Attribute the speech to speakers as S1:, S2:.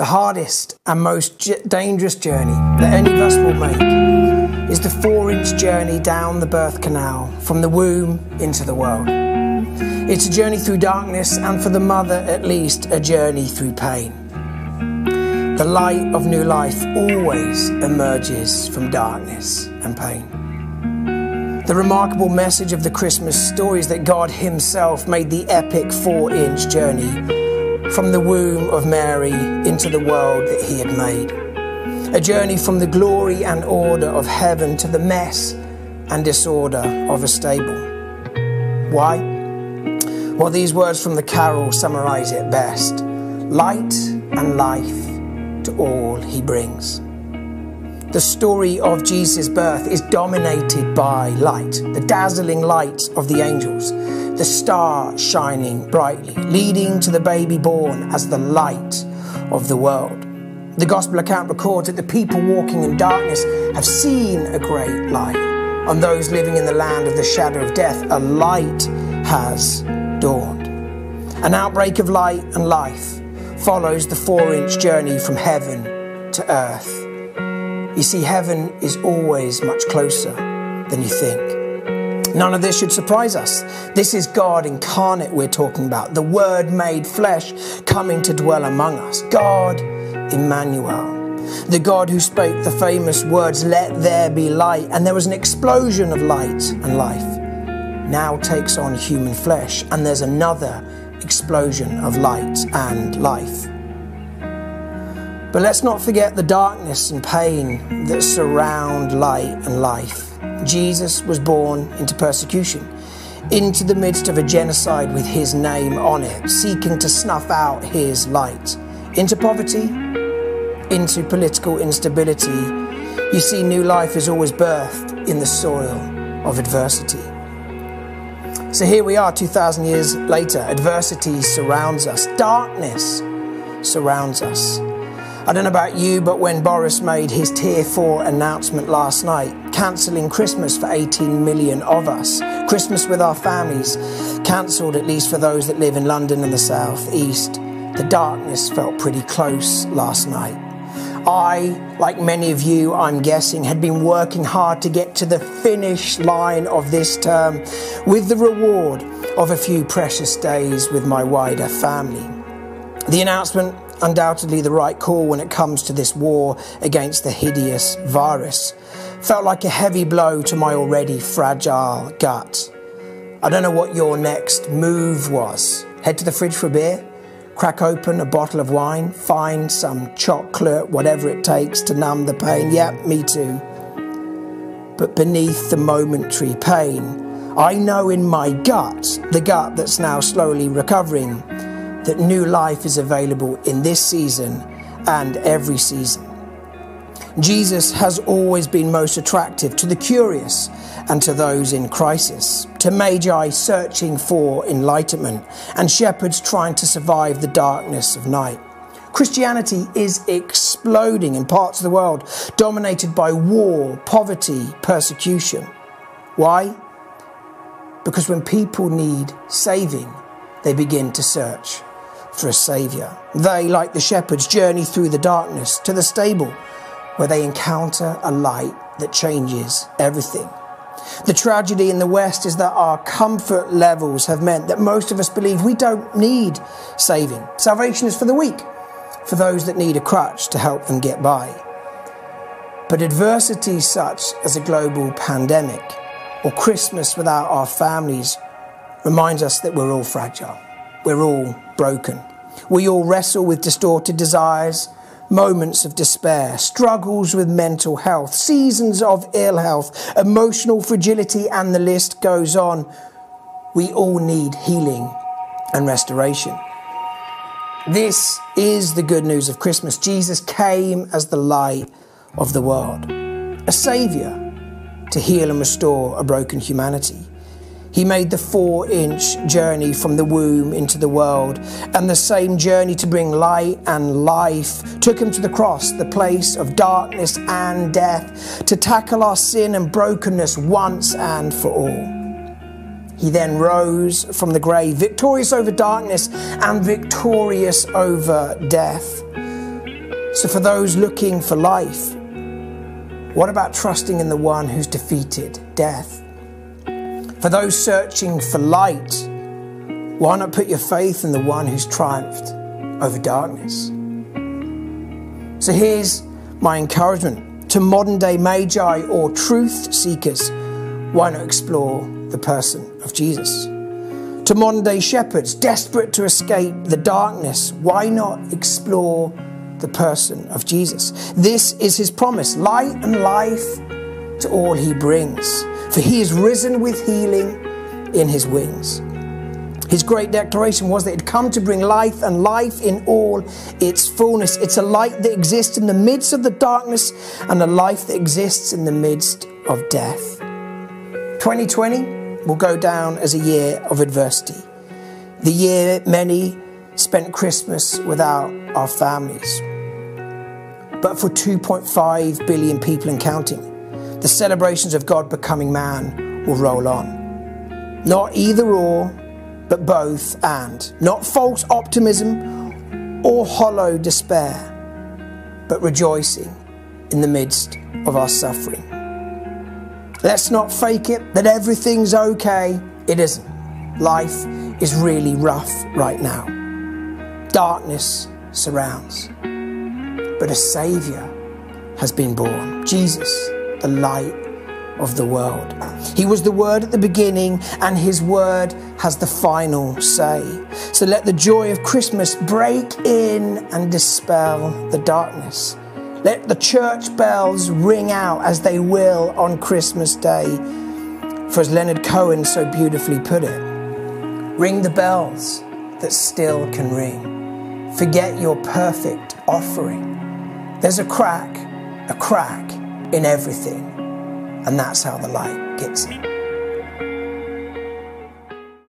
S1: The hardest and most dangerous journey that any of us will make is the four inch journey down the birth canal from the womb into the world. It's a journey through darkness, and for the mother at least, a journey through pain. The light of new life always emerges from darkness and pain. The remarkable message of the Christmas story is that God Himself made the epic four inch journey from the womb of Mary into the world that he had made. A journey from the glory and order of heaven to the mess and disorder of a stable. Why? Well, these words from the carol summarize it best light and life to all he brings. The story of Jesus' birth is dominated by light, the dazzling light of the angels the star shining brightly, leading to the baby born as the light of the world. The Gospel account records that the people walking in darkness have seen a great light. On those living in the land of the shadow of death, a light has dawned. An outbreak of light and life follows the four inch journey from heaven to earth. You see, heaven is always much closer than you think. None of this should surprise us. This is God incarnate we're talking about, the Word made flesh coming to dwell among us. God, Emmanuel. The God who spoke the famous words, Let there be light, and there was an explosion of light and life, now takes on human flesh, and there's another explosion of light and life. But let's not forget the darkness and pain that surround light and life. Jesus was born into persecution, into the midst of a genocide with his name on it, seeking to snuff out his light, into poverty, into political instability. You see, new life is always birthed in the soil of adversity. So here we are, 2,000 years later. Adversity surrounds us, darkness surrounds us. I don't know about you, but when Boris made his Tier 4 announcement last night, cancelling Christmas for 18 million of us, Christmas with our families, cancelled at least for those that live in London and the South East, the darkness felt pretty close last night. I, like many of you, I'm guessing, had been working hard to get to the finish line of this term with the reward of a few precious days with my wider family. The announcement undoubtedly the right call when it comes to this war against the hideous virus. Felt like a heavy blow to my already fragile gut. I don't know what your next move was. Head to the fridge for a beer, crack open a bottle of wine, find some chocolate, whatever it takes to numb the pain. Yep, me too. But beneath the momentary pain, I know in my gut, the gut that's now slowly recovering, that new life is available in this season and every season. Jesus has always been most attractive to the curious and to those in crisis, to magi searching for enlightenment, and shepherds trying to survive the darkness of night. Christianity is exploding in parts of the world dominated by war, poverty, persecution. Why? Because when people need saving, they begin to search for a saviour. They, like the shepherds, journey through the darkness to the stable where they encounter a light that changes everything. The tragedy in the West is that our comfort levels have meant that most of us believe we don't need saving. Salvation is for the weak, for those that need a crutch to help them get by. But adversity such as a global pandemic or Christmas without our families reminds us that we're all fragile. We're all broken. We all wrestle with distorted desires, moments of despair, struggles with mental health, seasons of ill health, emotional fragility, and the list goes on. We all need healing and restoration. This is the good news of Christmas. Jesus came as the light of the world, a saviour to heal and restore a broken humanity. He made the four inch journey from the womb into the world, and the same journey to bring light and life took him to the cross, the place of darkness and death, to tackle our sin and brokenness once and for all. He then rose from the grave, victorious over darkness and victorious over death. So, for those looking for life, what about trusting in the one who's defeated death? For those searching for light, why not put your faith in the one who's triumphed over darkness? So here's my encouragement to modern day magi or truth seekers why not explore the person of Jesus? To modern day shepherds desperate to escape the darkness, why not explore the person of Jesus? This is his promise light and life to all he brings for he is risen with healing in his wings. His great declaration was that he'd come to bring life and life in all its fullness. It's a light that exists in the midst of the darkness and a life that exists in the midst of death. 2020 will go down as a year of adversity. The year many spent Christmas without our families. But for 2.5 billion people and counting, the celebrations of God becoming man will roll on. Not either or, but both and. Not false optimism or hollow despair, but rejoicing in the midst of our suffering. Let's not fake it that everything's okay. It isn't. Life is really rough right now. Darkness surrounds. But a Saviour has been born. Jesus the light of the world. He was the Word at the beginning, and His Word has the final say. So let the joy of Christmas break in and dispel the darkness. Let the church bells ring out as they will on Christmas Day. For as Leonard Cohen so beautifully put it, ring the bells that still can ring. Forget your perfect offering. There's a crack, a crack in everything. And that's how the light gets in.